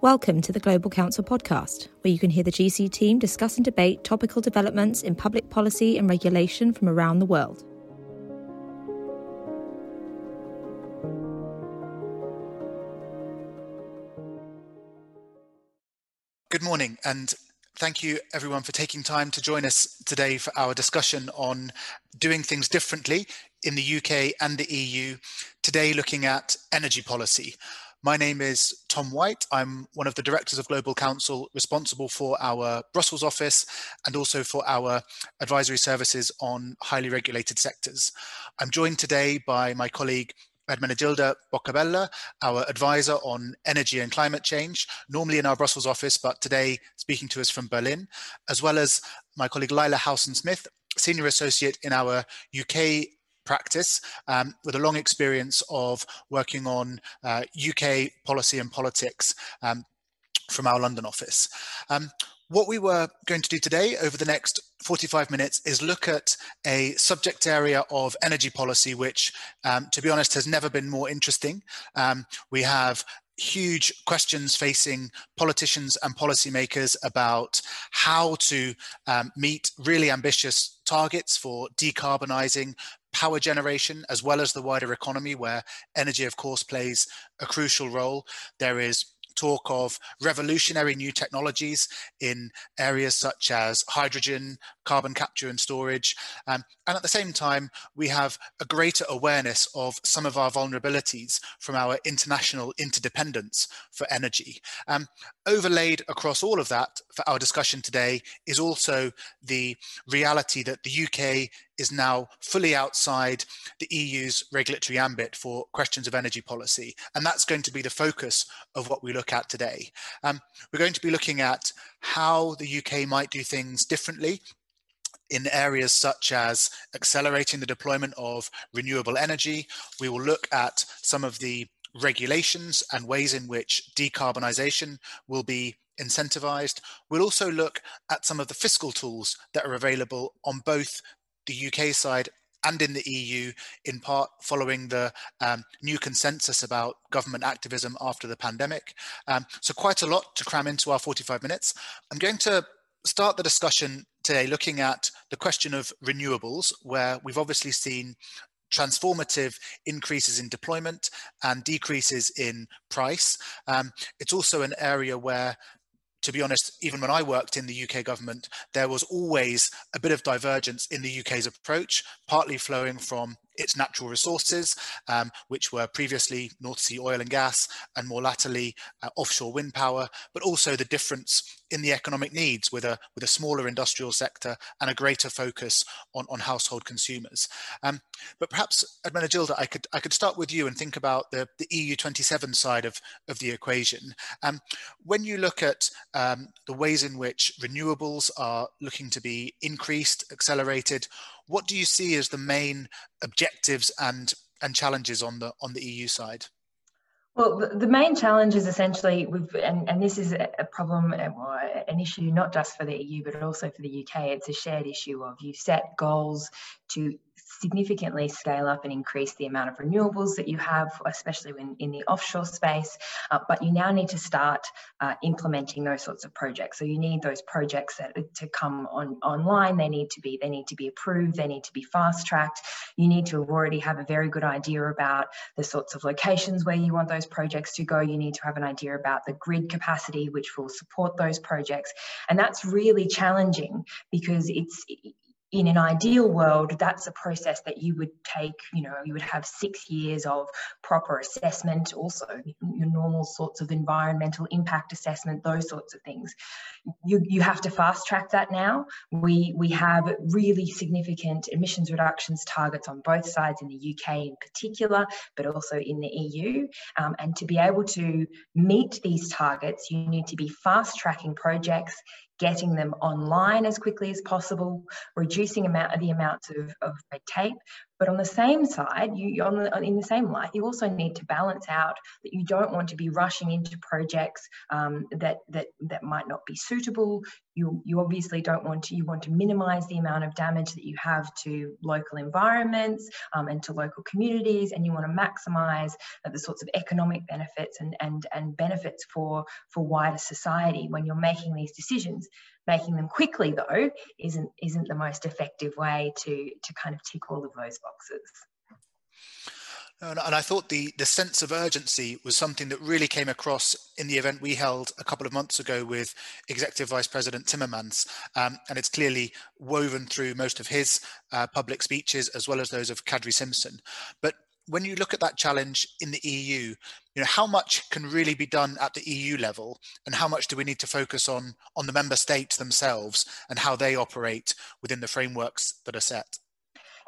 Welcome to the Global Counsel podcast, where you can hear the GC team discuss and debate topical developments in public policy and regulation from around the world. Good morning, and thank you everyone for taking time to join us today for our discussion on doing things differently in the UK and the EU. Today, looking at energy policy. My name is Tom White. I'm one of the directors of Global Counsel responsible for our Brussels office and also for our advisory services on highly regulated sectors. I'm joined today by my colleague Ermenegilda Boccabella, our advisor on energy and climate change, normally in our Brussels office, but today speaking to us from Berlin, as well as my colleague Lilah Howson-Smith, senior associate in our UK practice um, with a long experience of working on uh, UK policy and politics um, from our London office. Um, what we were going to do today over the next 45 minutes is look at a subject area of energy policy, which, um, to be honest, has never been more interesting. Um, we have huge questions facing politicians and policymakers about how to um, meet really ambitious targets for decarbonising power generation as well as the wider economy where energy of course plays a crucial role. There is talk of revolutionary new technologies in areas such as hydrogen, carbon capture and storage. Um, and at the same time, we have a greater awareness of some of our vulnerabilities from our international interdependence for energy. Um, overlaid across all of that for our discussion today is also the reality that the UK is now fully outside the EU's regulatory ambit for questions of energy policy. And that's going to be the focus of what we look at today. Um, we're going to be looking at how the UK might do things differently in areas such as accelerating the deployment of renewable energy. We will look at some of the regulations and ways in which decarbonisation will be incentivized. We'll also look at some of the fiscal tools that are available on both the UK side and in the EU, in part following the um, new consensus about government activism after the pandemic. Um, so quite a lot to cram into our 45 minutes. I'm going to start the discussion today looking at the question of renewables, where we've obviously seen transformative increases in deployment and decreases in price. Um, it's also an area where to be honest, even when I worked in the UK government, there was always a bit of divergence in the UK's approach, partly flowing from its natural resources, um, which were previously North Sea oil and gas, and more latterly uh, offshore wind power, but also the difference in the economic needs with a with a smaller industrial sector and a greater focus on, on household consumers. Um, but perhaps, Ermenegilda, I could I could start with you and think about the, the EU 27 side of, of the equation. Um, when you look at um, the ways in which renewables are looking to be increased, accelerated, what do you see as the main objectives and and challenges on the on the EU side? Well, the main challenge is essentially, we've, and, and this is a problem, uh, or an issue not just for the EU, but also for the UK. It's a shared issue of you set goals to significantly scale up and increase the amount of renewables that you have, especially when in the offshore space. Uh, but you now need to start uh, implementing those sorts of projects. So you need those projects that, to come on online. They need to be they need to be approved. They need to be fast tracked. You need to already have a very good idea about the sorts of locations where you want those projects to go. You need to have an idea about the grid capacity which will support those projects, and that's really challenging because it's in an ideal world, that's a process that you would take, you know, you would have six years of proper assessment, also your normal sorts of environmental impact assessment, those sorts of things. You, you have to fast track that now. We, we have really significant emissions reductions targets on both sides in the UK in particular, but also in the EU. Um, and to be able to meet these targets, you need to be fast tracking projects getting them online as quickly as possible, reducing amount, the amounts of, of red tape, But on the same side, you on the, in the same light, you also need to balance out that you don't want to be rushing into projects um, that that that might not be suitable. You you obviously don't want to you want to minimise the amount of damage that you have to local environments um, and to local communities, and you want to maximise the sorts of economic benefits and and and benefits for for wider society when you're making these decisions. Making them quickly, though, isn't isn't the most effective way to to kind of tick all of those boxes. And I thought the, the sense of urgency was something that really came across in the event we held a couple of months ago with Executive Vice President Timmermans. Um, and it's clearly woven through most of his uh, public speeches as well as those of Kadri Simson. But when you look at that challenge in the EU, you know, how much can really be done at the EU level and how much do we need to focus on on the member states themselves and how they operate within the frameworks that are set?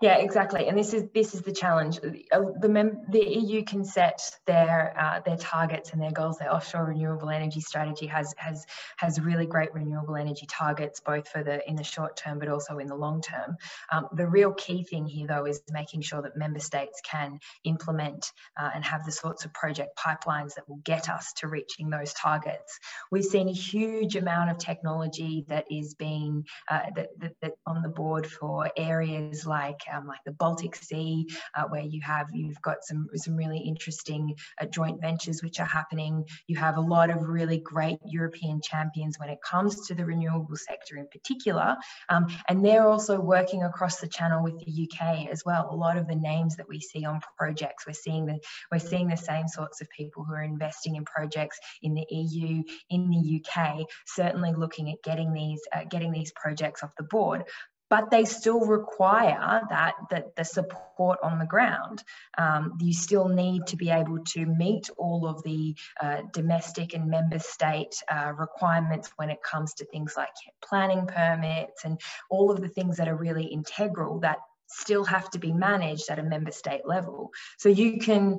Yeah, exactly. And this is this is the challenge. Uh, the mem- the EU can set their uh, their targets and their goals. Their offshore renewable energy strategy has has has really great renewable energy targets, both for the in the short term, but also in the long term. Um, the real key thing here, though, is making sure that member states can implement uh, and have the sorts of project pipelines that will get us to reaching those targets. We've seen a huge amount of technology that is being uh, that, that, that on the board for areas like um, like the Baltic Sea, uh, where you have you've got some some really interesting uh, joint ventures which are happening. You have a lot of really great European champions when it comes to the renewable sector in particular, um, and they're also working across the channel with the UK as well. A lot of the names that we see on projects, we're seeing the we're seeing the same sorts of people who are investing in projects in the EU, in the UK, certainly looking at getting these uh, getting these projects off the board but they still require that, that the support on the ground. Um, you still need to be able to meet all of the uh, domestic and member state uh, requirements when it comes to things like planning permits and all of the things that are really integral that still have to be managed at a member state level. So you can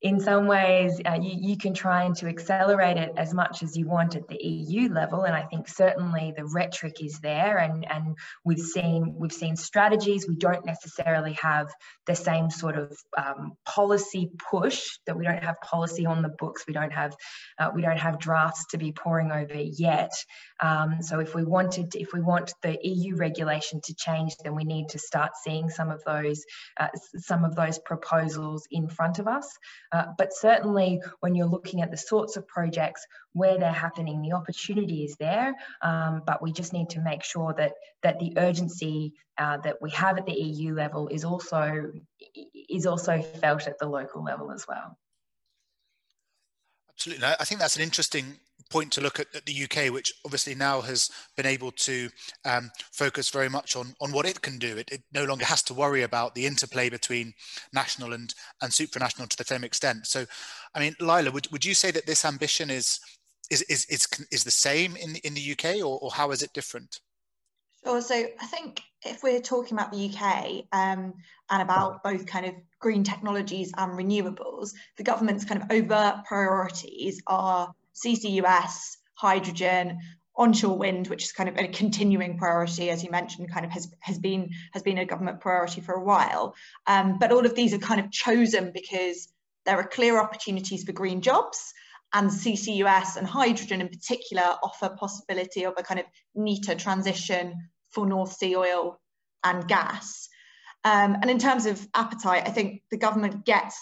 in some ways, uh, you, you can try and to accelerate it as much as you want at the EU level, and I think certainly the rhetoric is there, and and we've seen we've seen strategies. We don't necessarily have the same sort of um, policy push that we don't have policy on the books. We don't have uh, we don't have drafts to be poring over yet. Um, so if we wanted, to, if we want the EU regulation to change, then we need to start seeing some of those uh, some of those proposals in front of us. Uh, but certainly, when you're looking at the sorts of projects where they're happening, the opportunity is there. Um, but we just need to make sure that that the urgency uh, that we have at the EU level is also is also felt at the local level as well. Absolutely, I think that's an interesting point to look at, at, the UK, which obviously now has been able to um, focus very much on, on what it can do. It, it, no longer has to worry about the interplay between national and, and supranational to the same extent. So, I mean, Lilah, would, would you say that this ambition is is is is, is the same in in the UK, or, or how is it different? Sure. So I think if we're talking about the UK um, and about both kind of green technologies and renewables, the government's kind of overt priorities are CCUS, hydrogen, onshore wind, which is kind of a continuing priority, as you mentioned, kind of has, has been has been a government priority for a while. Um, but all of these are kind of chosen because there are clear opportunities for green jobs and CCUS and hydrogen in particular offer possibility of a kind of neater transition for North Sea oil and gas. Um, and in terms of appetite, I think the government gets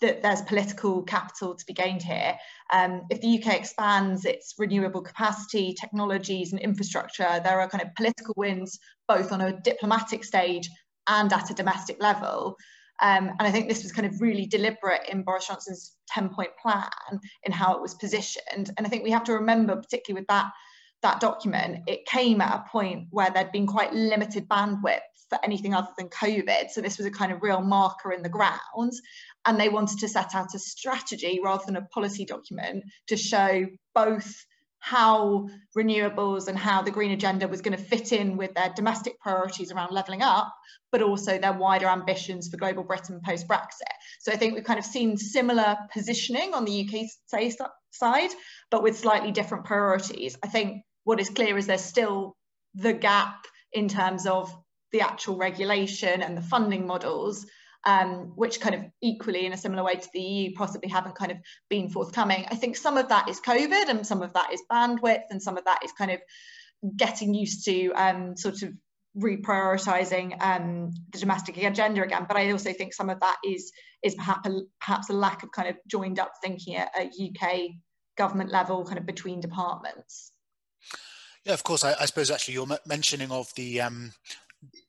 that there's political capital to be gained here. Um, if the UK expands its renewable capacity, technologies, and infrastructure, there are kind of political wins both on a diplomatic stage and at a domestic level. Um, and I think this was kind of really deliberate in Boris Johnson's 10 point plan in how it was positioned. And I think we have to remember, particularly with that, that document, it came at a point where there'd been quite limited bandwidth for anything other than COVID. So this was a kind of real marker in the ground and they wanted to set out a strategy rather than a policy document to show both how renewables and how the green agenda was going to fit in with their domestic priorities around levelling up, but also their wider ambitions for global Britain post Brexit. So I think we've kind of seen similar positioning on the UK side, but with slightly different priorities. I think what is clear is there's still the gap in terms of the actual regulation and the funding models um, which kind of equally in a similar way to the EU possibly haven't kind of been forthcoming. I think some of that is COVID and some of that is bandwidth and some of that is kind of getting used to um, sort of reprioritizing um, the domestic agenda again. But I also think some of that is is perhaps a, perhaps a lack of kind of joined up thinking at a UK government level, kind of between departments. Yeah, of course. I, I suppose actually your mentioning of the um,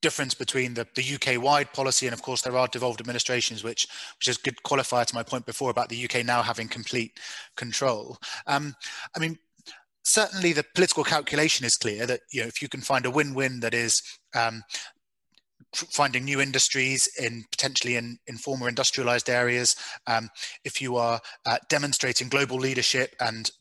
difference between the, the UK wide policy and of course there are devolved administrations which which is good qualifier to my point before about the UK now having complete control. Um, I mean certainly the political calculation is clear that you know if you can find a win-win that is um, finding new industries in potentially in, in former industrialized areas um, if you are uh, demonstrating global leadership and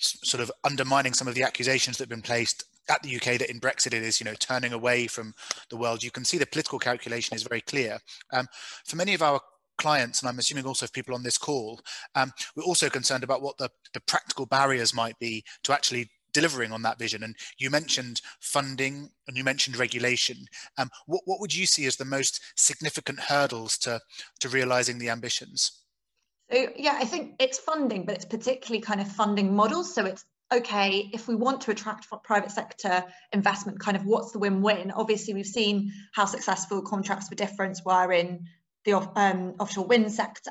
sort of undermining some of the accusations that have been placed at the UK that in Brexit it is, you know, turning away from the world. You can see the political calculation is very clear. Um, for many of our clients, and I'm assuming also for people on this call, um, we're also concerned about what the, the practical barriers might be to actually delivering on that vision. And you mentioned funding and you mentioned regulation. Um, what, what would you see as the most significant hurdles to, to realizing the ambitions? So, yeah, I think it's funding, but it's particularly kind of funding models. So it's okay, if we want to attract private sector investment, kind of what's the win-win? Obviously, we've seen how successful contracts for difference were in the um, offshore wind sector,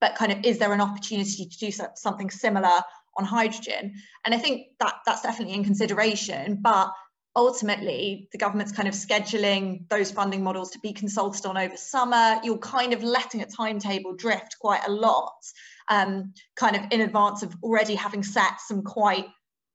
but kind of is there an opportunity to do something similar on hydrogen? And I think that that's definitely in consideration, but ultimately the government's kind of scheduling those funding models to be consulted on over summer. You're kind of letting a timetable drift quite a lot, um, kind of in advance of already having set some quite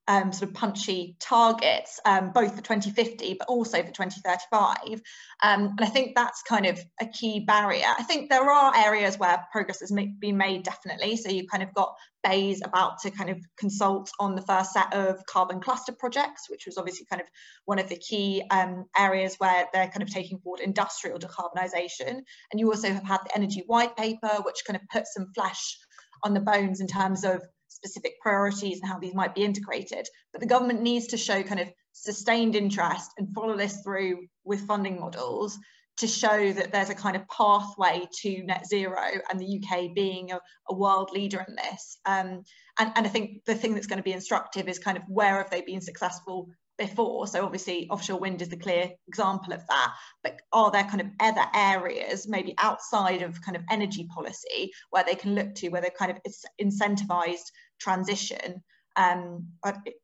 um, sort of punchy targets, um, both for 2050, but also for 2035. Um, and I think that's kind of a key barrier. I think there are areas where progress has been made, definitely. So you've kind of got BEIS about to kind of consult on the first set of carbon cluster projects, which was obviously kind of one of the key um, areas where they're kind of taking forward industrial decarbonisation. And you also have had the energy white paper, which kind of put some flesh on the bones in terms of specific priorities and how these might be integrated. But the government needs to show kind of sustained interest and follow this through with funding models to show that there's a kind of pathway to net zero and the UK being a, a world leader in this. Um, and, and I think the thing that's going to be instructive is kind of where have they been successful before. So obviously offshore wind is the clear example of that. But are there kind of other areas, maybe outside of kind of energy policy, where they can look to, where they're kind of incentivized transition um,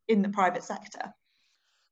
in the private sector?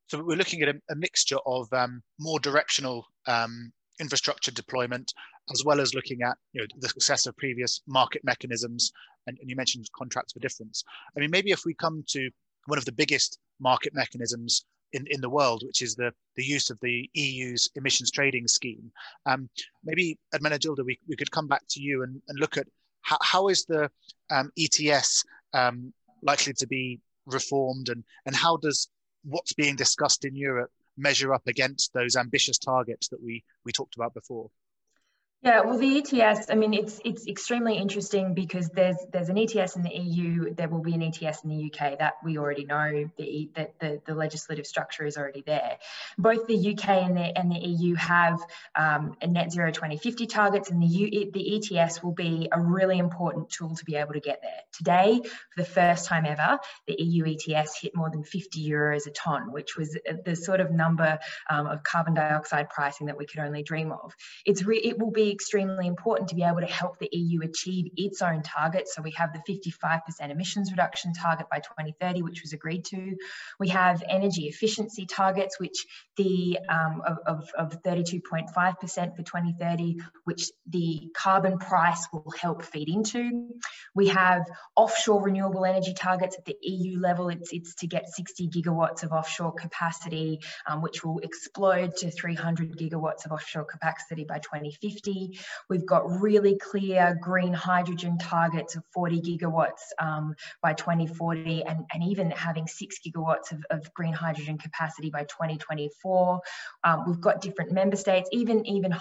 So we're looking at a, a mixture of um, more directional um, infrastructure deployment, as well as looking at you know, the success of previous market mechanisms. And, and you mentioned contracts for difference. I mean, maybe if we come to one of the biggest market mechanisms in, in the world, which is the, the use of the EU's emissions trading scheme. Um, maybe, Ermenegilda, we, we could come back to you and, and look at how, how is the um, ETS um, likely to be reformed and, and how does what's being discussed in Europe measure up against those ambitious targets that we, we talked about before? Yeah, well, the ETS, I mean, it's it's extremely interesting because there's there's an ETS in the EU, there will be an ETS in the UK. That we already know the, that the, the legislative structure is already there. Both the UK and the and the EU have um, a net zero 2050 targets, and the U, the ETS will be a really important tool to be able to get there. Today, for the first time ever, the EU ETS hit more than 50 euros a ton, which was the sort of number um, of carbon dioxide pricing that we could only dream of. It's re, it will be extremely important to be able to help the EU achieve its own targets. So we have the 55% emissions reduction target by 2030, which was agreed to. We have energy efficiency targets, which the um, of, of 32.5% for 2030, which the carbon price will help feed into. We have offshore renewable energy targets at the EU level. It's, it's to get 60 gigawatts of offshore capacity, um, which will explode to 300 gigawatts of offshore capacity by 2050. We've got really clear green hydrogen targets of 40 gigawatts um, by 2040 and, and even having six gigawatts of, of green hydrogen capacity by 2024. Um, we've got different member states, even, even,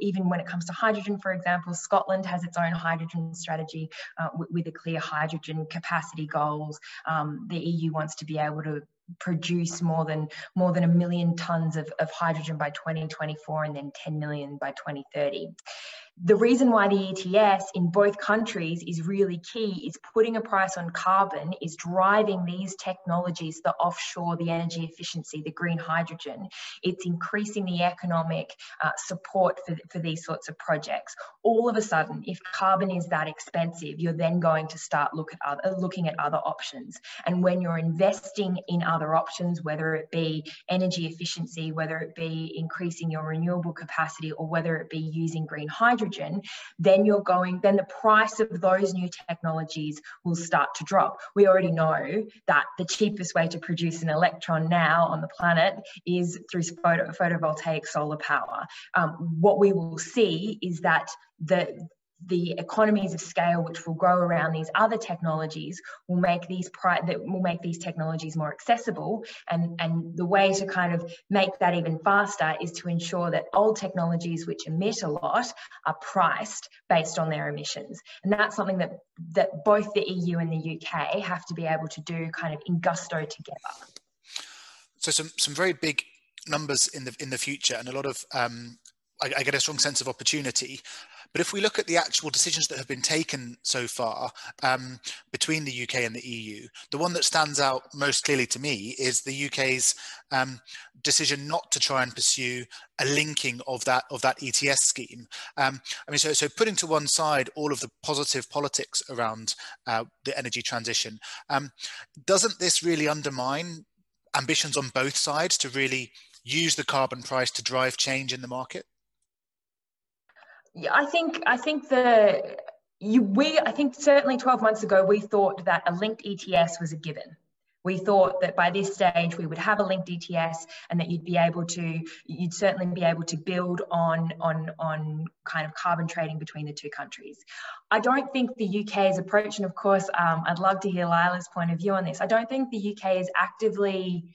even when it comes to hydrogen, for example, Scotland has its own hydrogen strategy uh, with, with, a clear hydrogen capacity goals. Um, the EU wants to be able to produce more than more than a million tons of, of hydrogen by 2024 and then 10 million by 2030 the reason why the ETS in both countries is really key is putting a price on carbon is driving these technologies, the offshore, the energy efficiency, the green hydrogen. It's increasing the economic uh, support for, for these sorts of projects. All of a sudden, if carbon is that expensive, you're then going to start look at other, looking at other options. And when you're investing in other options, whether it be energy efficiency, whether it be increasing your renewable capacity, or whether it be using green hydrogen, hydrogen, then you're going, then the price of those new technologies will start to drop. We already know that the cheapest way to produce an electron now on the planet is through photo, photovoltaic solar power. Um, what we will see is that the the economies of scale which will grow around these other technologies will make these that will make these technologies more accessible. And and the way to kind of make that even faster is to ensure that old technologies which emit a lot are priced based on their emissions. And that's something that that both the EU and the UK have to be able to do kind of in gusto together. So some some very big numbers in the in the future and a lot of um, I, I get a strong sense of opportunity but if we look at the actual decisions that have been taken so far um, between the UK and the EU, the one that stands out most clearly to me is the UK's um, decision not to try and pursue a linking of that of that ETS scheme. Um, I mean, so so putting to one side all of the positive politics around uh, the energy transition, um, doesn't this really undermine ambitions on both sides to really use the carbon price to drive change in the market? Yeah, I think I think the you we I think certainly 12 months ago we thought that a linked ETS was a given. We thought that by this stage we would have a linked ETS and that you'd be able to you'd certainly be able to build on on on kind of carbon trading between the two countries. I don't think the UK's approach, and of course um, I'd love to hear Lilah's point of view on this. I don't think the UK is actively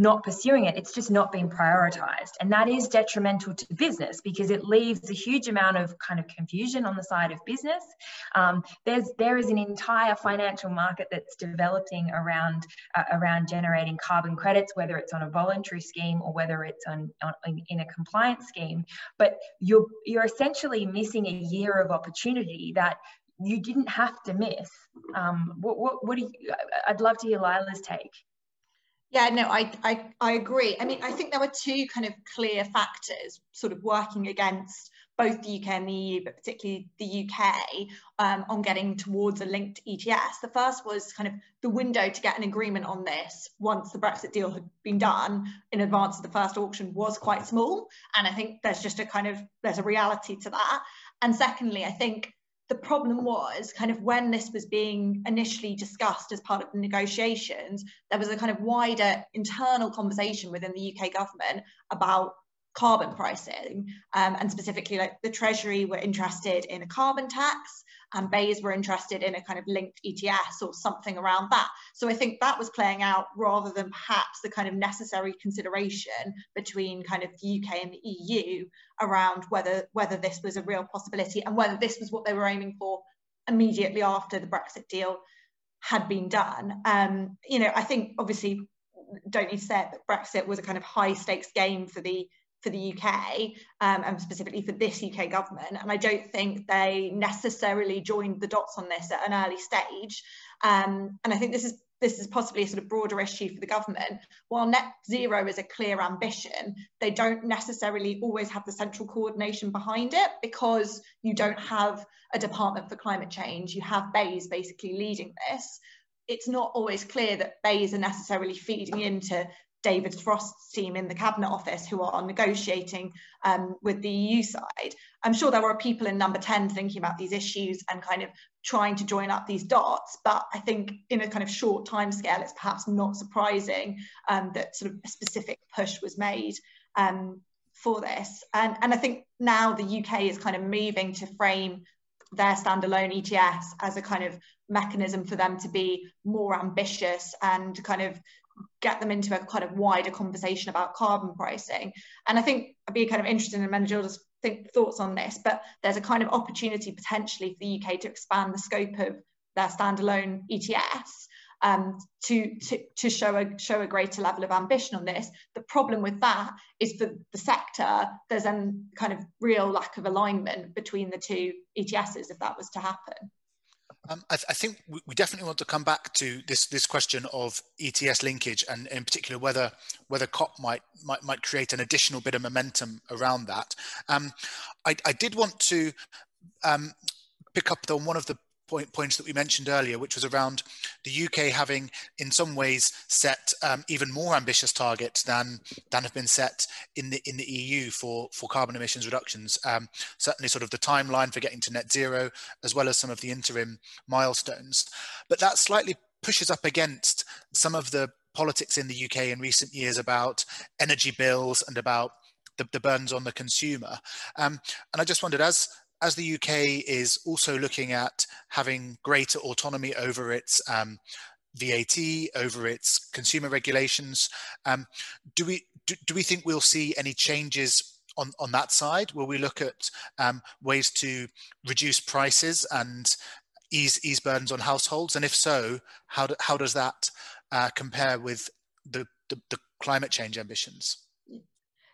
not pursuing it. It's just not being prioritized. And that is detrimental to business because it leaves a huge amount of kind of confusion on the side of business. Um, there's there is an entire financial market that's developing around uh, around generating carbon credits, whether it's on a voluntary scheme or whether it's on, on in a compliance scheme. But you're you're essentially missing a year of opportunity that you didn't have to miss. Um, what, what, what do you, I'd love to hear Lilah's take. Yeah, no, I, I, I agree. I mean, I think there were two kind of clear factors sort of working against both the UK and the EU, but particularly the UK, um, on getting towards a linked ETS. The first was kind of the window to get an agreement on this once the Brexit deal had been done in advance of the first auction was quite small. And I think there's just a kind of, there's a reality to that. And secondly, I think the problem was kind of when this was being initially discussed as part of the negotiations, there was a kind of wider internal conversation within the UK government about carbon pricing um, and specifically like the treasury were interested in a carbon tax and BEIS were interested in a kind of linked ETS or something around that. So I think that was playing out rather than perhaps the kind of necessary consideration between kind of the UK and the EU around whether whether this was a real possibility and whether this was what they were aiming for immediately after the Brexit deal had been done. Um, you know, I think obviously don't need to say it, but Brexit was a kind of high stakes game for the for the UK um, and specifically for this UK government. And I don't think they necessarily joined the dots on this at an early stage. Um, and I think this is this is possibly a sort of broader issue for the government. While net zero is a clear ambition, they don't necessarily always have the central coordination behind it because you don't have a department for climate change. You have BEIS basically leading this. It's not always clear that BEIS are necessarily feeding into David Frost's team in the Cabinet Office who are negotiating um, with the EU side. I'm sure there were people in number 10 thinking about these issues and kind of trying to join up these dots, but I think in a kind of short time scale, it's perhaps not surprising um, that sort of a specific push was made um, for this. And, and I think now the UK is kind of moving to frame their standalone ETS as a kind of mechanism for them to be more ambitious and kind of get them into a kind of wider conversation about carbon pricing. And I think I'd be kind of interested in Menegilda's think thoughts on this, but there's a kind of opportunity potentially for the UK to expand the scope of their standalone ETS um, to, to, to show, a, show a greater level of ambition on this. The problem with that is for the sector, there's a kind of real lack of alignment between the two ETSs if that was to happen. Um, I, th I, think we definitely want to come back to this this question of ETS linkage, and in particular whether whether COP might might might create an additional bit of momentum around that. Um, I, I, did want to um, pick up on one of the point, points that we mentioned earlier, which was around the UK having, in some ways, set um, even more ambitious targets than than have been set in the in the EU for for carbon emissions reductions. Um, certainly, sort of the timeline for getting to net zero, as well as some of the interim milestones. But that slightly pushes up against some of the politics in the UK in recent years about energy bills and about the, the burdens on the consumer. Um, and I just wondered, as as the UK is also looking at having greater autonomy over its um, VAT, over its consumer regulations, um, do we do, do, we think we'll see any changes on, on that side? Will we look at um, ways to reduce prices and ease ease burdens on households? And if so, how do, how does that uh, compare with the, the, the climate change ambitions?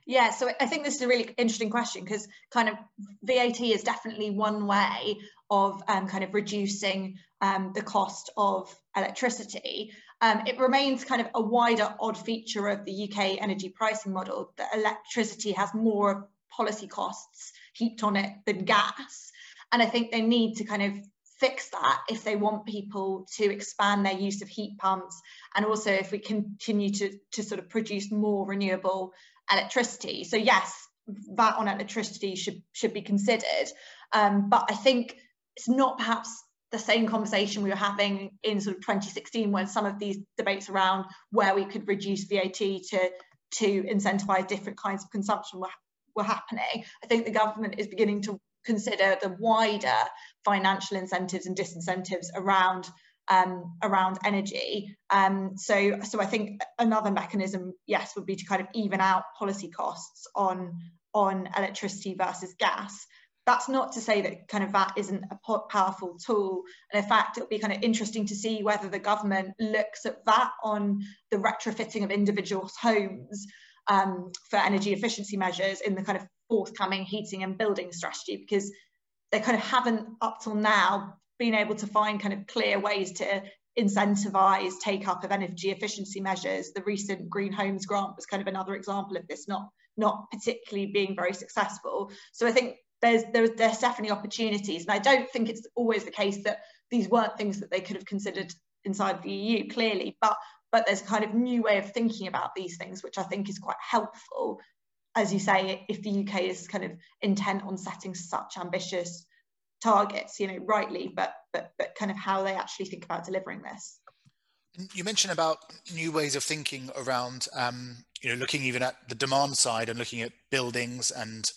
Yeah, so I think this is a really interesting question because kind of VAT is definitely one way of um, kind of reducing um, the cost of electricity. Um, it remains kind of a wider odd feature of the UK energy pricing model that electricity has more policy costs heaped on it than gas. And I think they need to kind of fix that if they want people to expand their use of heat pumps and also if we continue to, to sort of produce more renewable electricity. So yes, VAT on electricity should should be considered, um, but I think it's not perhaps the same conversation we were having in sort of 2016 when some of these debates around where we could reduce VAT to to incentivize different kinds of consumption were, were happening. I think the government is beginning to consider the wider financial incentives and disincentives around um, around energy. Um, so, so I think another mechanism, yes, would be to kind of even out policy costs on on electricity versus gas. That's not to say that kind of that isn't a powerful tool. And in fact, it'll be kind of interesting to see whether the government looks at that on the retrofitting of individuals' homes um, for energy efficiency measures in the kind of forthcoming heating and building strategy, because they kind of haven't up till now being able to find kind of clear ways to incentivize take up of energy efficiency measures. The recent Green Homes grant was kind of another example of this, not not particularly being very successful. So I think there's there's, there's definitely opportunities, and I don't think it's always the case that these weren't things that they could have considered inside the EU clearly, but but there's kind of new way of thinking about these things, which I think is quite helpful. As you say, if the UK is kind of intent on setting such ambitious targets, you know, rightly, but but but kind of how they actually think about delivering this. You mentioned about new ways of thinking around, um, you know, looking even at the demand side and looking at buildings, and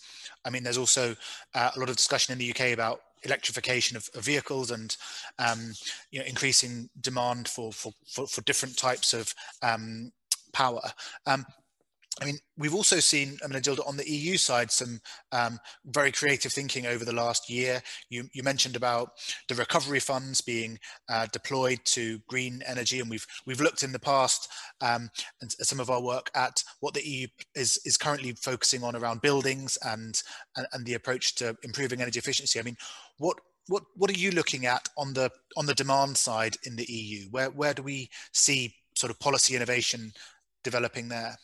I mean, there's also uh, a lot of discussion in the UK about electrification of, of vehicles and um, you know increasing demand for for for, for different types of um, power. Um, I mean, we've also seen, I mean, Adilda, on the EU side, some um, very creative thinking over the last year. You, you mentioned about the recovery funds being uh, deployed to green energy, and we've we've looked in the past um, and some of our work at what the EU is is currently focusing on around buildings and, and and the approach to improving energy efficiency. I mean, what what what are you looking at on the on the demand side in the EU? Where where do we see sort of policy innovation developing there?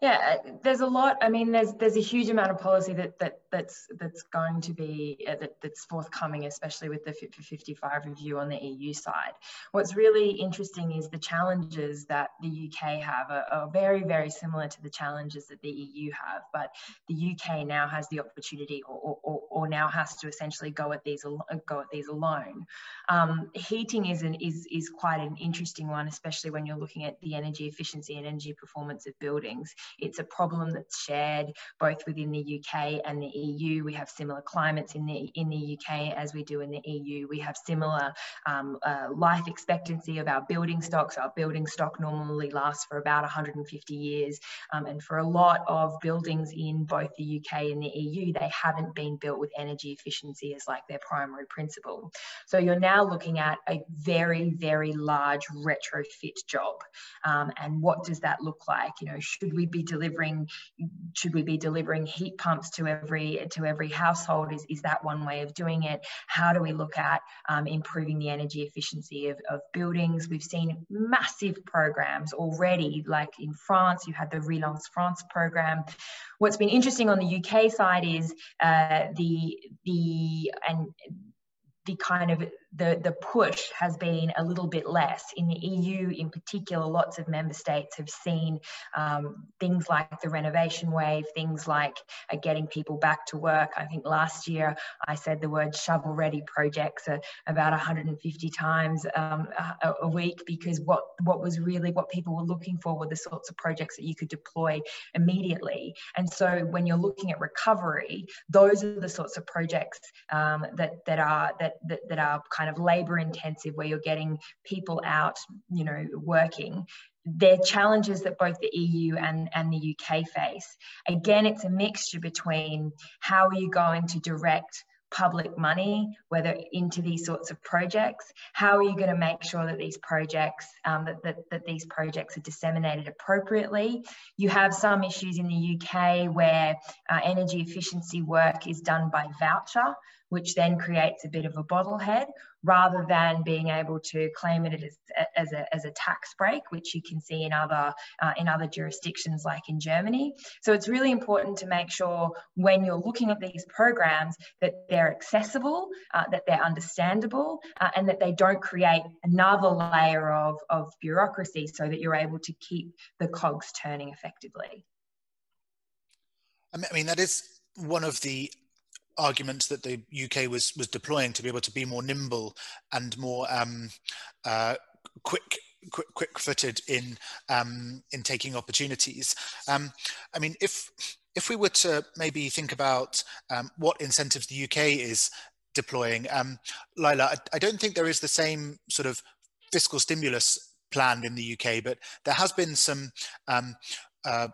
Yeah, there's a lot. I mean, there's there's a huge amount of policy that that that's that's going to be uh, that, that's forthcoming, especially with the Fit for 55 review on the EU side. What's really interesting is the challenges that the UK have are, are very very similar to the challenges that the EU have, but the UK now has the opportunity, or or, or now has to essentially go at these go at these alone. Um, heating is an is is quite an interesting one, especially when you're looking at the energy efficiency and energy performance of buildings it's a problem that's shared both within the UK and the EU. We have similar climates in the in the UK as we do in the EU. We have similar um, uh, life expectancy of our building stocks. Our building stock normally lasts for about 150 years, um, and for a lot of buildings in both the UK and the EU, they haven't been built with energy efficiency as like their primary principle. So you're now looking at a very very large retrofit job, um, and what does that look like? You know, should we be delivering should we be delivering heat pumps to every to every household is, is that one way of doing it. How do we look at um, improving the energy efficiency of, of buildings? We've seen massive programs already like in france you had the relance france program. What's been interesting on the uk side is uh, the the and the kind of the, the push has been a little bit less. In the EU, in particular, lots of member states have seen um, things like the renovation wave, things like uh, getting people back to work. I think last year I said the word shovel ready projects about 150 times um, a, a, week because what, what was really what people were looking for were the sorts of projects that you could deploy immediately. And so when you're looking at recovery, those are the sorts of projects um, that, that, are, that, that, that are kind of labor intensive where you're getting people out, you know, working. They're challenges that both the EU and, and the UK face. Again, it's a mixture between how are you going to direct public money, whether into these sorts of projects? How are you going to make sure that these projects um, that, that, that these projects are disseminated appropriately? You have some issues in the UK where uh, energy efficiency work is done by voucher which then creates a bit of a bottlehead rather than being able to claim it as, as, a, as a tax break, which you can see in other, uh, in other jurisdictions like in Germany. So it's really important to make sure when you're looking at these programs that they're accessible, uh, that they're understandable, uh, and that they don't create another layer of, of bureaucracy so that you're able to keep the cogs turning effectively. I mean, that is one of the arguments that the UK was was deploying to be able to be more nimble and more um, uh, quick quick quick footed in um, in taking opportunities. Um, I mean, if if we were to maybe think about um, what incentives the UK is deploying, um, Lilah, I, I don't think there is the same sort of fiscal stimulus planned in the UK, but there has been some um, uh,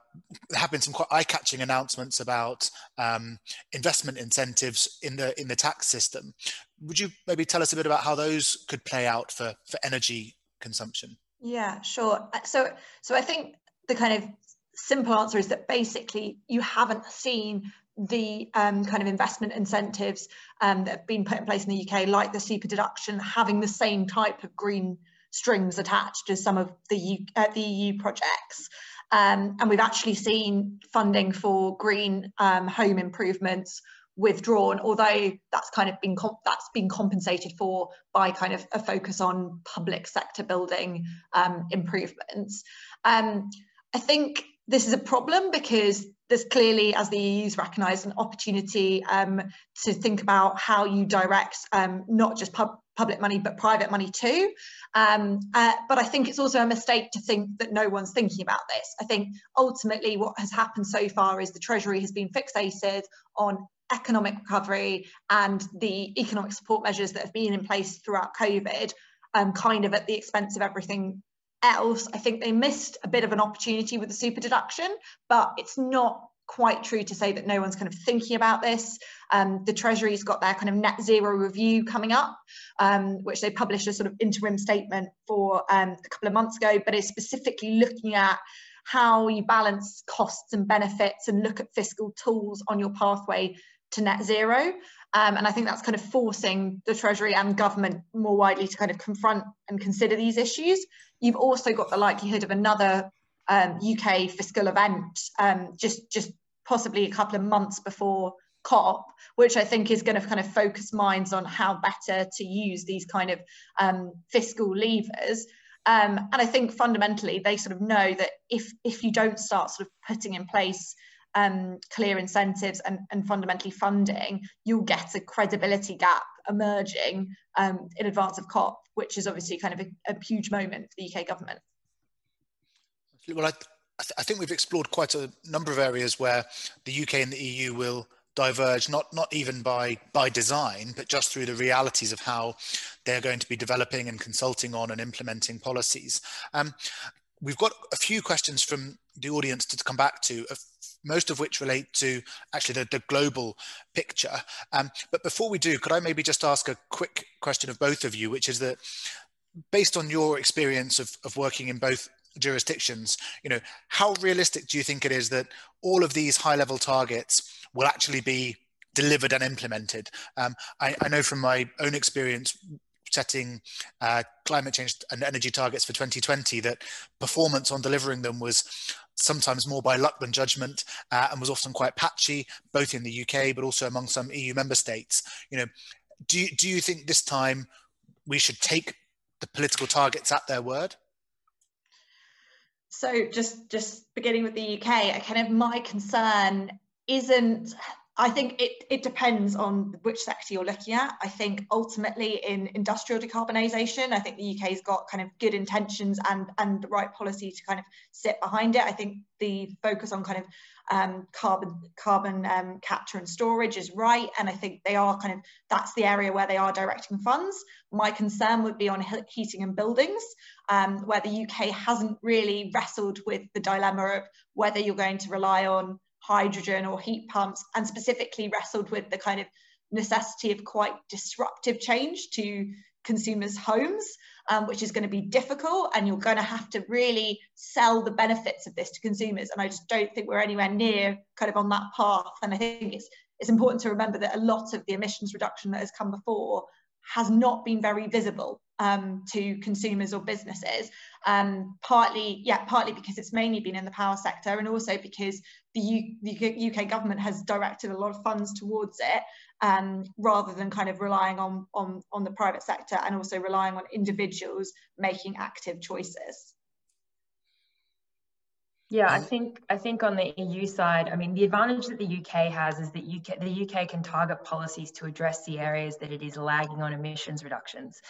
there have been some quite eye-catching announcements about um, investment incentives in the in the tax system. Would you maybe tell us a bit about how those could play out for for energy consumption? Yeah, sure. Uh, so so I think the kind of simple answer is that basically you haven't seen the um, kind of investment incentives um, that have been put in place in the UK, like the super deduction, having the same type of green strings attached as some of the, U, uh, the EU projects. Um, and we've actually seen funding for green um, home improvements withdrawn, although that's kind of been that's been compensated for by kind of a focus on public sector building um, improvements. Um, I think this is a problem because there's clearly, as the EU's recognised, an opportunity um, to think about how you direct um, not just pub public money but private money too. Um, uh, but I think it's also a mistake to think that no one's thinking about this. I think ultimately what has happened so far is the Treasury has been fixated on economic recovery and the economic support measures that have been in place throughout COVID, um, kind of at the expense of everything else, I think they missed a bit of an opportunity with the super deduction, but it's not quite true to say that no one's kind of thinking about this. Um, the Treasury's got their kind of net zero review coming up, um, which they published a sort of interim statement for um, a couple of months ago, but it's specifically looking at how you balance costs and benefits and look at fiscal tools on your pathway to net zero. Um, and I think that's kind of forcing the Treasury and government more widely to kind of confront and consider these issues. You've also got the likelihood of another um, UK fiscal event um, just just possibly a couple of months before COP, which I think is going to kind of focus minds on how better to use these kind of um, fiscal levers. Um, and I think fundamentally they sort of know that if if you don't start sort of putting in place um, clear incentives and, and fundamentally funding, you'll get a credibility gap emerging um, in advance of COP, which is obviously kind of a, a huge moment for the UK government. Well, I, th I, think we've explored quite a number of areas where the UK and the EU will diverge not not even by by design but just through the realities of how they're going to be developing and consulting on and implementing policies. Um, we've got a few questions from the audience to come back to most of which relate to actually the, the global picture. Um, but before we do could i maybe just ask a quick question of both of you which is that based on your experience of, of working in both jurisdictions you know how realistic do you think it is that all of these high level targets will actually be delivered and implemented? Um, I, I, know from my own experience setting uh, climate change and energy targets for 2020 that performance on delivering them was sometimes more by luck than judgment uh, and was often quite patchy both in the UK but also among some EU member states. You know do do you think this time we should take the political targets at their word so just just beginning with the UK, kind of my concern isn't I think it, it depends on which sector you're looking at. I think ultimately in industrial decarbonisation, I think the UK's got kind of good intentions and, and the right policy to kind of sit behind it. I think the focus on kind of um, carbon carbon um, capture and storage is right, and I think they are kind of that's the area where they are directing funds. My concern would be on heating and buildings, um, where the UK hasn't really wrestled with the dilemma of whether you're going to rely on hydrogen or heat pumps, and specifically wrestled with the kind of necessity of quite disruptive change to consumers' homes, um, which is going to be difficult. And you're going to have to really sell the benefits of this to consumers. And I just don't think we're anywhere near kind of on that path. And I think it's it's important to remember that a lot of the emissions reduction that has come before has not been very visible um, to consumers or businesses. Um, partly, yeah, partly because it's mainly been in the power sector, and also because the, U- the UK government has directed a lot of funds towards it, um, rather than kind of relying on, on on the private sector and also relying on individuals making active choices. Yeah, I think I think on the EU side, I mean, the advantage that the UK has is that UK, the UK can target policies to address the areas that it is lagging on emissions reductions.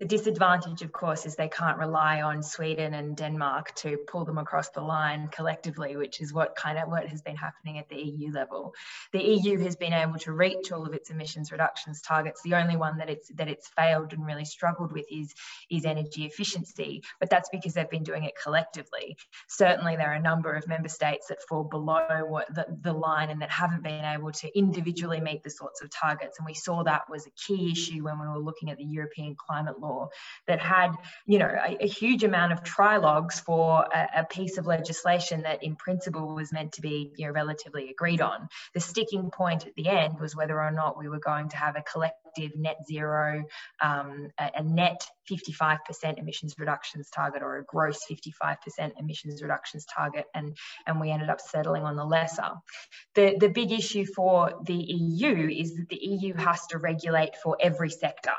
The disadvantage, of course, is they can't rely on Sweden and Denmark to pull them across the line collectively, which is what kind of what has been happening at the EU level. The EU has been able to reach all of its emissions reductions targets. The only one that it's that it's failed and really struggled with is is energy efficiency, but that's because they've been doing it collectively. Certainly, there are number of member states that fall below what the, the line and that haven't been able to individually meet the sorts of targets. And we saw that was a key issue when we were looking at the European climate law that had, you know, a, a huge amount of trilogues for a, a, piece of legislation that in principle was meant to be, you know, relatively agreed on. The sticking point at the end was whether or not we were going to have a collective net zero, um, a, a net 55% emissions reductions target or a gross 55% emissions reductions target and, and we ended up settling on the lesser. The, the big issue for the EU is that the EU has to regulate for every sector.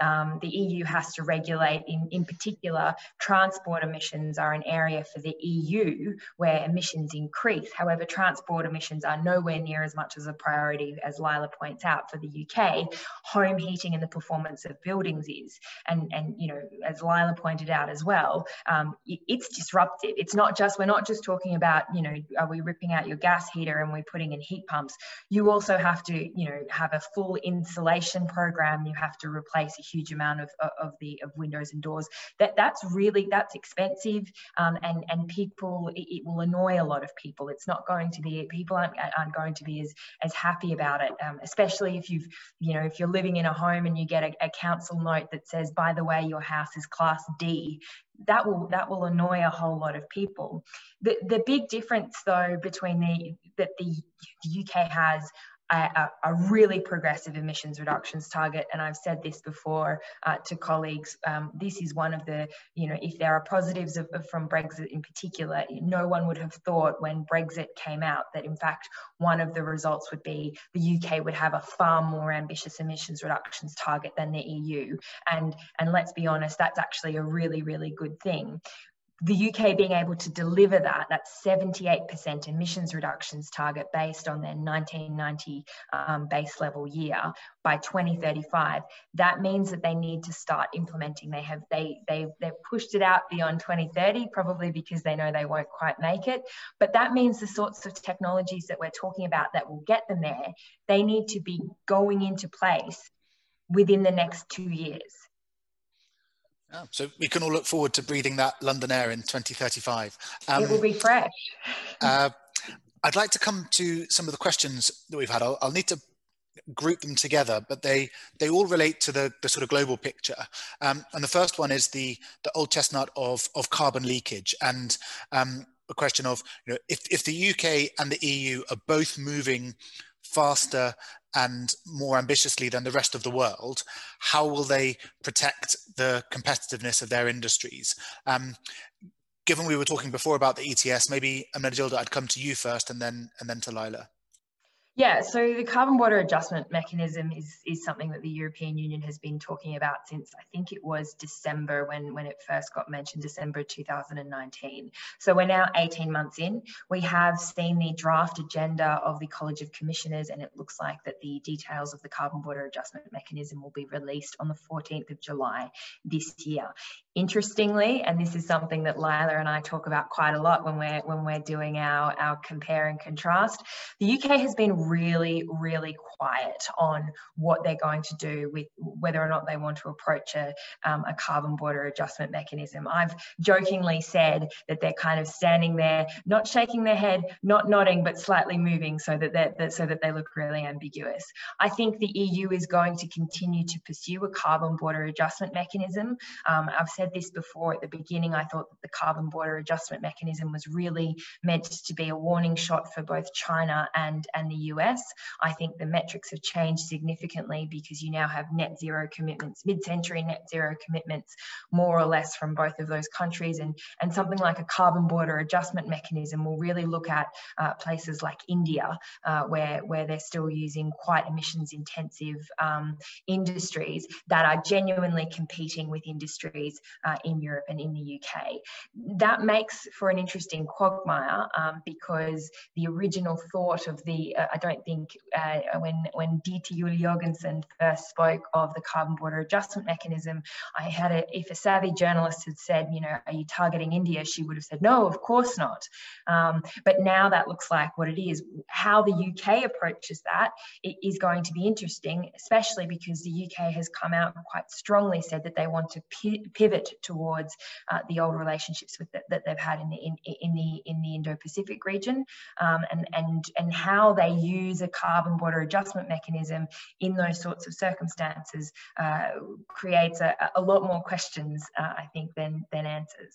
Um, the EU has to regulate, in, in particular, transport emissions are an area for the EU where emissions increase. However, transport emissions are nowhere near as much as a priority as Lilah points out for the UK. Home heating and the performance of buildings is. And, and you know, as Lilah pointed out as well, um, it's disruptive. It's not just, we're not just talking about, you know, are we ripping out your gas heater and we're putting in heat pumps? You also have to, you know, have a full insulation program. You have to replace a huge amount of, of the of windows and doors. That that's really that's expensive, um, and and people it, it, will annoy a lot of people. It's not going to be people aren't, aren't going to be as as happy about it, um, especially if you've you know if you're living in a home and you get a, a council note that says, by the way, your house is class D that will that will annoy a whole lot of people. The the big difference though between the that the, the UK has a, a, really progressive emissions reductions target. And I've said this before uh, to colleagues. Um, this is one of the, you know, if there are positives of, of, from Brexit in particular, no one would have thought when Brexit came out that in fact one of the results would be the UK would have a far more ambitious emissions reductions target than the EU. And and let's be honest, that's actually a really really good thing the UK being able to deliver that, that 78% emissions reductions target based on their 1990 um, base level year by 2035, that means that they need to start implementing. They have they they they've pushed it out beyond 2030, probably because they know they won't quite make it. But that means the sorts of technologies that we're talking about that will get them there, they need to be going into place within the next two years. Oh, so we can all look forward to breathing that London air in 2035. Um, it will be fresh. uh, I'd like to come to some of the questions that we've had. I'll, I'll, need to group them together, but they they all relate to the, the sort of global picture. Um, and the first one is the the old chestnut of of carbon leakage and um, a question of you know if if the UK and the EU are both moving faster and more ambitiously than the rest of the world, how will they protect the competitiveness of their industries? Um, given we were talking before about the ETS, maybe Ermenegilda, I'd come to you first and then and then to Lilah. Yeah, so the carbon border adjustment mechanism is, is something that the European Union has been talking about since I think it was December when, when it first got mentioned, December 2019. So we're now 18 months in. We have seen the draft agenda of the College of Commissioners, and it looks like that the details of the carbon border adjustment mechanism will be released on the 14th of July this year. Interestingly, and this is something that Lilah and I talk about quite a lot when we're when we're doing our, our compare and contrast, the UK has been really, really quiet on what they're going to do with whether or not they want to approach a, um, a carbon border adjustment mechanism. I've jokingly said that they're kind of standing there, not shaking their head, not nodding, but slightly moving so that, that so that they look really ambiguous. I think the EU is going to continue to pursue a carbon border adjustment mechanism. Um, I've said this before at the beginning. I thought that the carbon border adjustment mechanism was really meant to be a warning shot for both China and, and the US. I think the metrics have changed significantly because you now have net zero commitments, mid-century net zero commitments, more or less from both of those countries. And, and something like a carbon border adjustment mechanism will really look at uh, places like India, uh, where, where they're still using quite emissions intensive um, industries that are genuinely competing with industries uh, in Europe and in the UK. That makes for an interesting quagmire um, because the original thought of the, uh, I don't think uh, when, when Ditte Juul Jorgensen first spoke of the carbon border adjustment mechanism, I had a, if a savvy journalist had said, you know, are you targeting India? She would have said, no, of course not. Um, but now that looks like what it is. How the UK approaches that is going to be interesting, especially because the UK has come out and quite strongly said that they want to pivot towards uh, the old relationships with the, that they've had in the in, in the in the Indo-Pacific region, um, and and and how they use a carbon border adjustment mechanism in those sorts of circumstances uh, creates a, a, lot more questions, uh, I think, than than answers.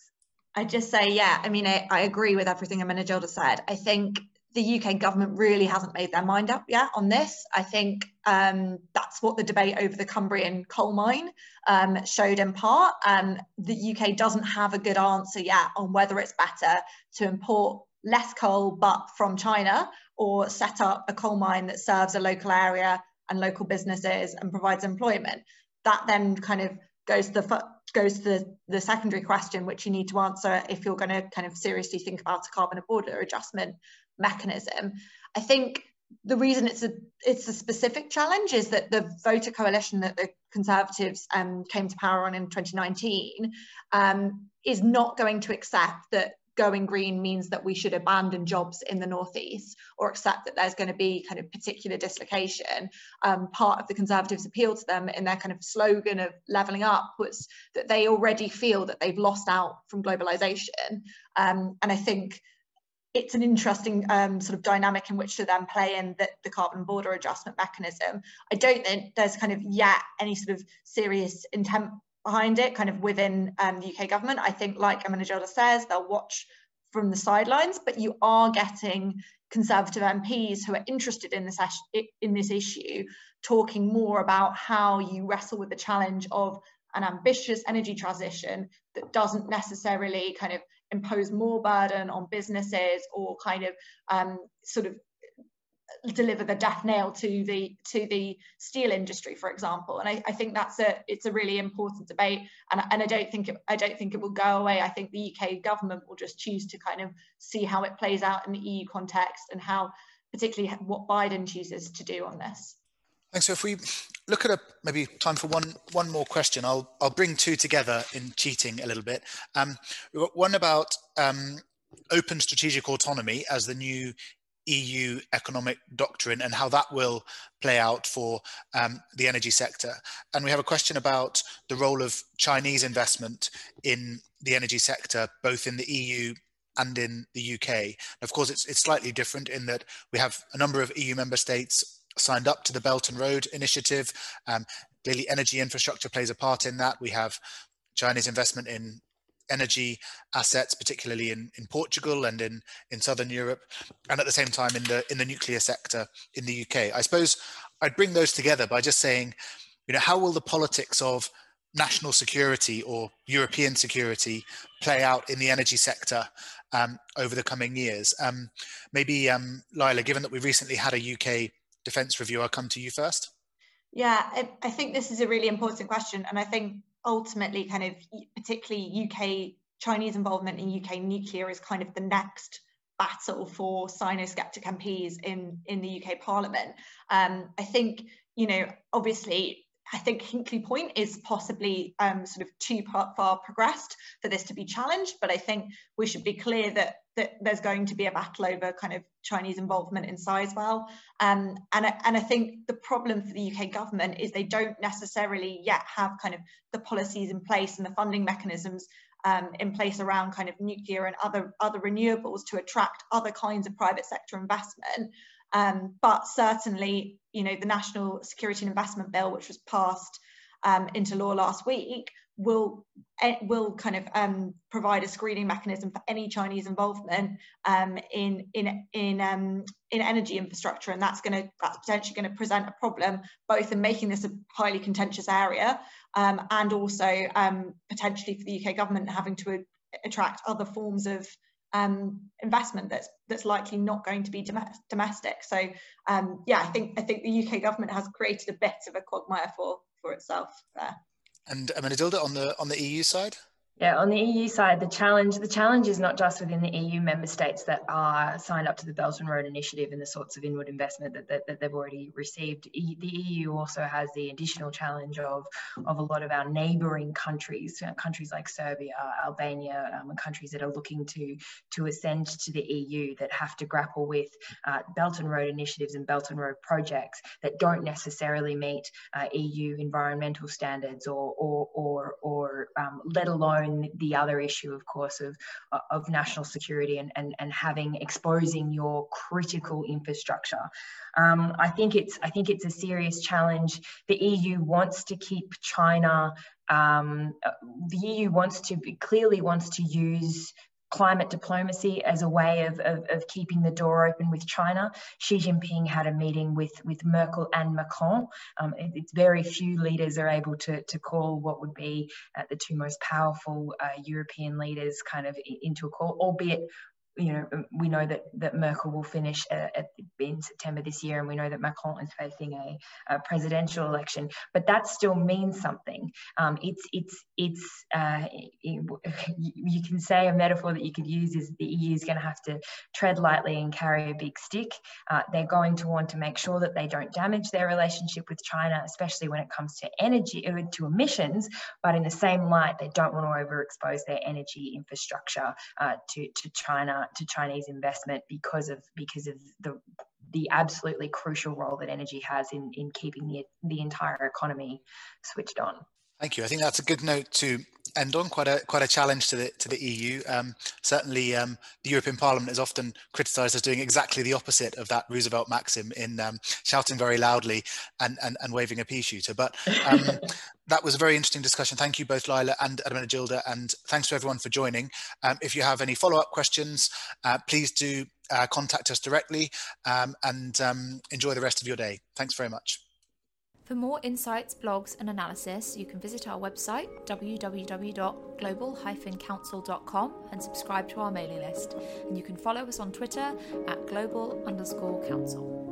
I just say, yeah, I mean, I, I agree with everything Ermenegilda said. I think the UK government really hasn't made their mind up yet on this. I think um, that's what the debate over the Cumbrian coal mine um, showed in part. Um, the UK doesn't have a good answer yet on whether it's better to import less coal but from China or set up a coal mine that serves a local area and local businesses and provides employment. That then kind of goes to the goes to the, the secondary question, which you need to answer if you're going to kind of seriously think about a carbon border adjustment mechanism. I think the reason it's a it's a specific challenge is that the voter coalition that the Conservatives um, came to power on in 2019 um, is not going to accept that going green means that we should abandon jobs in the northeast or accept that there's going to be kind of particular dislocation um, part of the conservatives appeal to them in their kind of slogan of leveling up was that they already feel that they've lost out from globalization um, and i think it's an interesting um, sort of dynamic in which to then play in the, the, carbon border adjustment mechanism. I don't think there's kind of yet any sort of serious intent behind it, kind of within um, the UK government. I think, like Ermenegilda says, they'll watch from the sidelines, but you are getting Conservative MPs who are interested in this in this issue talking more about how you wrestle with the challenge of an ambitious energy transition that doesn't necessarily kind of impose more burden on businesses or kind of um, sort of deliver the death nail to the to the steel industry for example and I, I, think that's a it's a really important debate and, and I don't think it, I don't think it will go away I think the UK government will just choose to kind of see how it plays out in the EU context and how particularly what Biden chooses to do on this Thanks. So if we look at a maybe time for one one more question, I'll I'll bring two together in cheating a little bit. Um, we've got one about um, open strategic autonomy as the new EU economic doctrine and how that will play out for um, the energy sector. And we have a question about the role of Chinese investment in the energy sector, both in the EU and in the UK. And of course, it's, it's slightly different in that we have a number of EU member states signed up to the Belt and Road Initiative. Um, clearly, energy infrastructure plays a part in that. We have Chinese investment in energy assets, particularly in, in Portugal and in, in Southern Europe, and at the same time in the in the nuclear sector in the UK. I suppose I'd bring those together by just saying, you know, how will the politics of national security or European security play out in the energy sector um, over the coming years? Um, maybe, um, Lilah, given that we recently had a UK defence review, I'll come to you first. Yeah, I, I think this is a really important question, and I think ultimately, kind of particularly UK Chinese involvement in UK nuclear is kind of the next battle for Sino-skeptic MPs in in the UK Parliament. Um, I think you know, obviously, I think Hinkley Point is possibly um, sort of too far progressed for this to be challenged, but I think we should be clear that that there's going to be a battle over kind of Chinese involvement in Sizewell. Um, and, I, and I think the problem for the UK government is they don't necessarily yet have kind of the policies in place and the funding mechanisms um, in place around kind of nuclear and other, other renewables to attract other kinds of private sector investment. Um, but certainly, you know, the National Security and Investment Bill, which was passed um, into law last week, will eh, will kind of um, provide a screening mechanism for any Chinese involvement um, in in in um, in energy infrastructure, and that's going to that's potentially going to present a problem both in making this a highly contentious area um, and also um, potentially for the UK government having to attract other forms of um, investment that's that's likely not going to be dom- domestic. So yeah, I think I think the UK government has created a bit of a quagmire for for itself there. And um, Ermenegilda on the on the EU side. Yeah, on the EU side, the challenge the challenge is not just within the EU member states that are signed up to the Belt and Road Initiative and the sorts of inward investment that, that, that they've already received. The EU also has the additional challenge of of a lot of our neighbouring countries, know, countries like Serbia, Albania, um, and countries that are looking to to ascend to the EU that have to grapple with uh, Belt and Road initiatives and Belt and Road projects that don't necessarily meet uh, EU environmental standards or or or, or um, let alone the other issue, of course, of, of national security and, and, and having exposing your critical infrastructure. Um, I think it's I think it's a serious challenge. The EU wants to keep China. Um, the EU wants to clearly wants to use climate diplomacy as a way of, of, of, keeping the door open with China. Xi Jinping had a meeting with, with Merkel and Macron. Um, it, it's very few leaders are able to, to call what would be uh, the two most powerful uh, European leaders kind of into a call, albeit you know, um, we know that that Merkel will finish uh, at, in September this year, and we know that Macron is facing a, a presidential election. But that still means something. Um, it's it's it's uh, it, you can say a metaphor that you could use is the EU is going to have to tread lightly and carry a big stick. Uh, they're going to want to make sure that they don't damage their relationship with China, especially when it comes to energy uh, to emissions. But in the same light, they don't want to overexpose their energy infrastructure uh, to to China to Chinese investment because of because of the the absolutely crucial role that energy has in in keeping the the entire economy switched on. Thank you. I think that's a good note to end on. Quite a quite a challenge to the to the EU. Um, certainly, um, the European Parliament is often criticised as doing exactly the opposite of that Roosevelt maxim in um, shouting very loudly and, and, and waving a pea shooter. But um, that was a very interesting discussion. Thank you both, Lilah and Gilda, and thanks to everyone for joining. Um, if you have any follow up questions, uh, please do uh, contact us directly um, and enjoy the rest of your day. Thanks very much. For more insights, blogs, and analysis, you can visit our website www.global-counsel.com and subscribe to our mailing list. And you can follow us on Twitter at global underscore counsel.